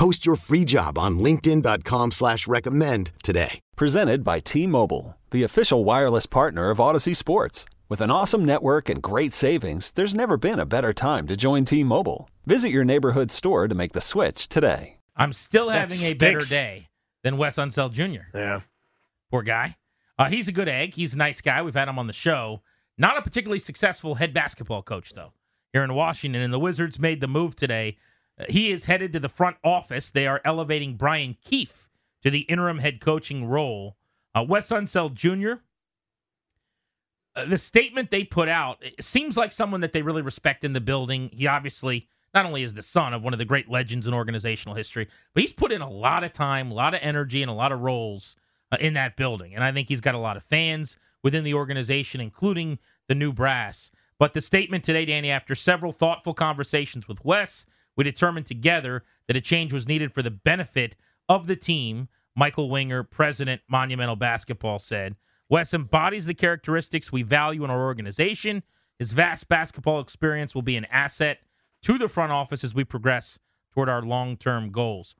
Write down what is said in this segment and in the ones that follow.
Post your free job on linkedin.com slash recommend today. Presented by T-Mobile, the official wireless partner of Audacy Sports. With an awesome network and great savings, there's never been a better time to join T-Mobile. Visit your neighborhood store to make the switch today. I'm still having a better day than Wes Unseld Jr. Yeah. Poor guy. Uh, he's a good egg. He's a nice guy. We've had him on the show. Not a particularly successful head basketball coach, though, here in Washington. And the Wizards made the move today. He is headed to the front office. They are elevating Brian Keefe to the interim head coaching role. Uh, Wes Unseld Jr., uh, the statement they put out seems like someone that they really respect in the building. He obviously not only is the son of one of the great legends in organizational history, but he's put in a lot of time, a lot of energy, and a lot of roles uh, in that building. And I think he's got a lot of fans within the organization, including the new brass. But the statement today, Danny, after several thoughtful conversations with Wes, we determined together that a change was needed for the benefit of the team. Michael Winger, president, Monumental Basketball, said Wes embodies the characteristics we value in our organization. His vast basketball experience will be an asset to the front office as we progress toward our long term goals.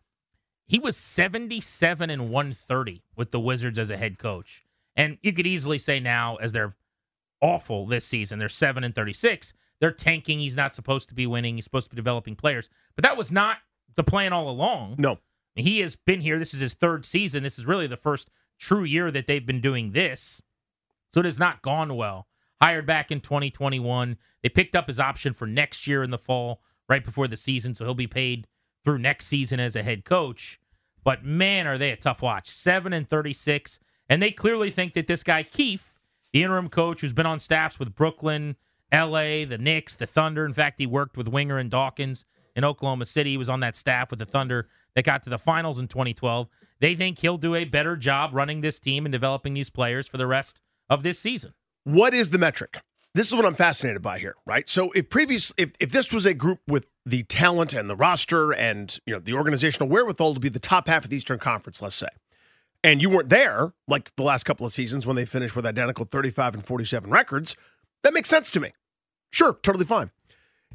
He was 77 and 130 with the Wizards as a head coach. And you could easily say now, as they're awful this season, they're 7 and 36. They're tanking. He's not supposed to be winning. He's supposed to be developing players. But that was not the plan all along. No. He has been here. This is his third season. This is really the first true year that they've been doing this. So it has not gone well. Hired back in 2021. They picked up his option for next year in the fall, right before the season. So he'll be paid through next season as a head coach. But man, are they a tough watch. 7 and 36. And they clearly think that this guy, Keefe, the interim coach who's been on staffs with Brooklyn, LA, the Knicks, the Thunder. In fact, he worked with Winger and Dawkins in Oklahoma City. He was on that staff with the Thunder that got to the finals in 2012. They think he'll do a better job running this team and developing these players for the rest of this season. What is the metric? This is what I'm fascinated by here, right? So if previous if, if this was a group with the talent and the roster and you know the organizational wherewithal to be the top half of the Eastern Conference, let's say, and you weren't there like the last couple of seasons when they finished with identical 35 and 47 records, that makes sense to me. Sure, totally fine.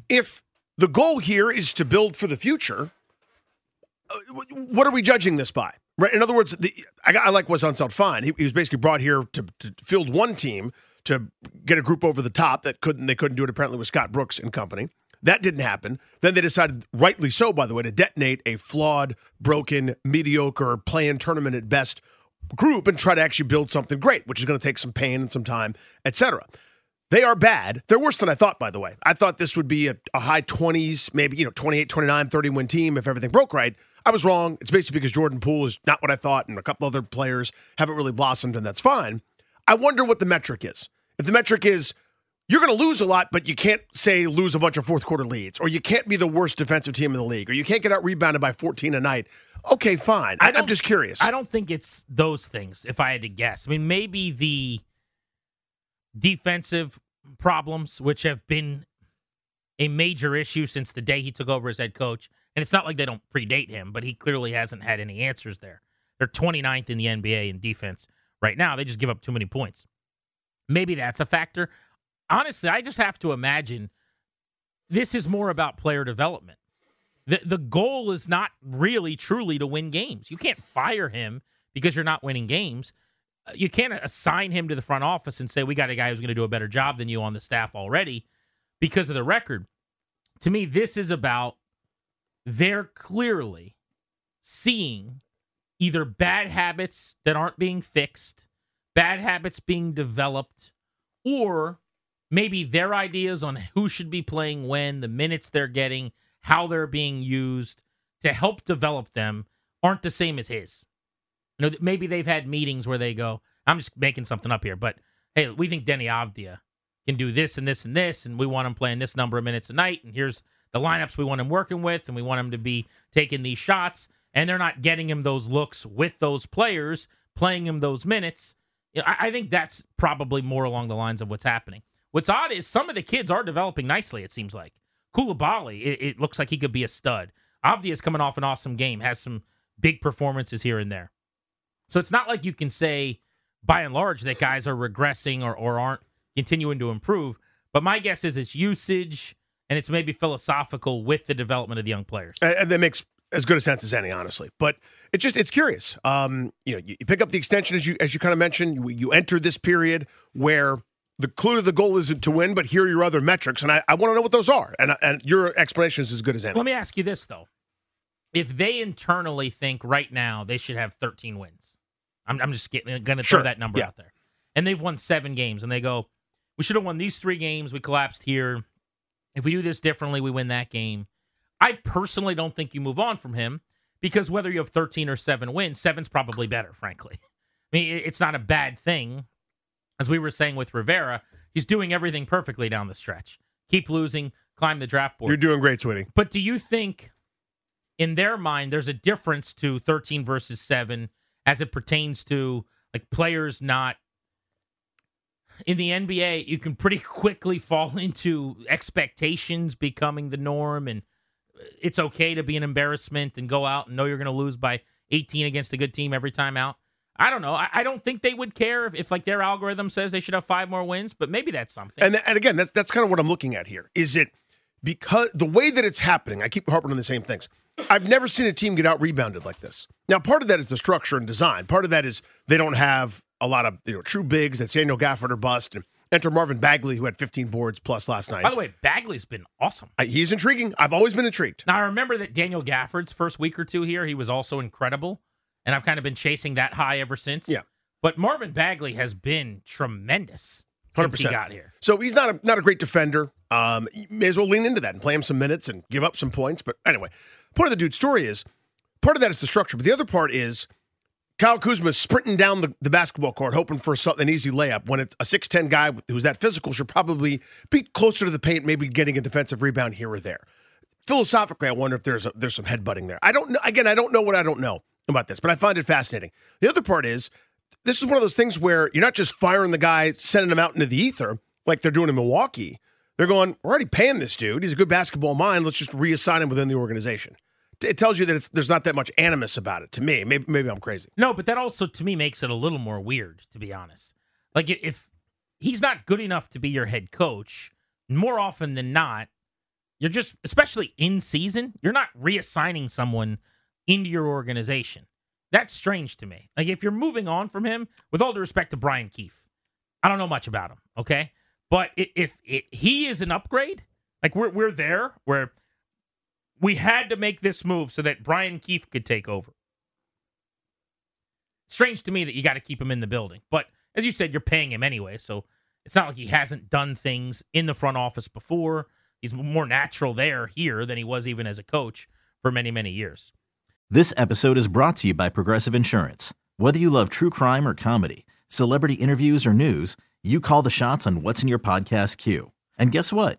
If the goal here is to build for the future, uh, what are we judging this by? Right. In other words, the, I, I like Wes Unseld fine. He, he was basically brought here to, to field one team to get a group over the top that couldn't they couldn't do it apparently with Scott Brooks and company. That didn't happen. Then they decided, rightly so, by the way, to detonate a flawed, broken, mediocre, play-in tournament at best group and try to actually build something great, which is going to take some pain and some time, etc. They are bad. They're worse than I thought, by the way. I thought this would be a, a high 20s, maybe, you know, 28, 29, 30 win team if everything broke right. I was wrong. It's basically because Jordan Poole is not what I thought, and a couple other players haven't really blossomed, and that's fine. I wonder what the metric is. If the metric is you're going to lose a lot, but you can't say lose a bunch of fourth quarter leads, or you can't be the worst defensive team in the league, or you can't get out rebounded by 14 a night. Okay, fine. I, I'm just curious. I don't think it's those things, if I had to guess. I mean, maybe the defensive problems, which have been a major issue since the day he took over as head coach. And it's not like they don't predate him, but he clearly hasn't had any answers there. They're 29th in the NBA in defense right now. They just give up too many points. Maybe that's a factor. Honestly, I just have to imagine this is more about player development. The the goal is not really truly to win games. You can't fire him because you're not winning games. You can't assign him to the front office and say we got a guy who's going to do a better job than you on the staff already because of the record. To me, this is about they're clearly seeing either bad habits that aren't being fixed, bad habits being developed, or maybe their ideas on who should be playing when, the minutes they're getting, how they're being used to help develop them aren't the same as his. Know, maybe they've had meetings where they go, I'm just making something up here, but hey, we think Deni Avdija can do this and this and this, and we want him playing this number of minutes a night, and here's the lineups we want him working with, and we want him to be taking these shots, and they're not getting him those looks with those players playing him those minutes. You know, I, I think that's probably more along the lines of what's happening. What's odd is some of the kids are developing nicely. It seems like Coulibaly. It, it looks like he could be a stud. Avdija is coming off an awesome game, has some big performances here and there. So it's not like you can say, by and large, that guys are regressing or, or aren't continuing to improve. But my guess is it's usage and it's maybe philosophical with the development of the young players. And, that makes as good a sense as any, honestly. But it's just it's curious. Um, you know, you, you pick up the extension as you as you kind of mentioned. You, you enter this period where the clue to the goal isn't to win, but here are your other metrics, and I, I want to know what those are. And and your explanation is as good as any. Let me ask you this though: If they internally think right now they should have 13 wins, I'm, I'm just getting going to Sure. throw that number Yeah. out there, and they've won seven games, and they go, "We should have won these three games. We collapsed here. If we do this differently, we win that game." I personally don't think you move on from him because whether you have 13 or seven wins, seven's probably better, frankly. I mean, it's not a bad thing. As we were saying with Rivera, he's doing everything perfectly down the stretch. Keep losing, climb the draft board. You're doing great, sweetie. But do you think, in their mind, there's a difference to 13 versus 7 as it pertains to like players not. In the NBA, you can pretty quickly fall into expectations becoming the norm, and it's okay to be an embarrassment and go out and know you're going to lose by 18 against a good team every time out. I don't know. I, I don't think they would care if, if like their algorithm says they should have five more wins, but maybe that's something. And and again, that's that's kind of what I'm looking at here. Is it because the way that it's happening? I keep harping on the same things. I've never seen a team get out rebounded like this. Now, part of that is the structure and design. Part of that is they don't have a lot of you know true bigs. that Daniel Gafford or bust. And enter Marvin Bagley, who had 15 boards plus last night. By the way, Bagley's been awesome. I- he's intriguing. I've always been intrigued. Now I remember that Daniel Gafford's first week or two here, he was also incredible, and I've kind of been chasing that high ever since. Yeah. But Marvin Bagley has been tremendous since he got here. So he's not a not a great defender. Um, may as well lean into that and play him some minutes and give up some points. But anyway, part of the dude's story is part of that is the structure, but the other part is Kyle Kuzma sprinting down the, the basketball court hoping for an easy layup when it's a six ten guy who's that physical should probably be closer to the paint, maybe getting a defensive rebound here or there. Philosophically, I wonder if there's a, there's some headbutting there. I don't know. Again, I don't know what I don't know about this, but I find it fascinating. The other part is this is one of those things where you're not just firing the guy, sending him out into the ether like they're doing in Milwaukee. They're going, we're already paying this dude. He's a good basketball mind. Let's just reassign him within the organization. It tells you that it's, there's not that much animus about it to me. Maybe, maybe I'm crazy. No, but that also to me makes it a little more weird, to be honest. Like if he's not good enough to be your head coach, more often than not, you're just, especially in season, you're not reassigning someone into your organization. That's strange to me. Like if you're moving on from him, with all due respect to Brian Keefe, I don't know much about him. Okay, but if it, he is an upgrade, like we're we're there where we had to make this move so that Brian Keefe could take over strange to me that you got to keep him in the building. But as you said, you're paying him anyway, so it's not like he hasn't done things in the front office before. He's more natural there here than he was even as a coach for many many years. This episode is brought to you by Progressive Insurance. Whether you love true crime or comedy, celebrity interviews or news, you call the shots on what's in your podcast queue. And guess what?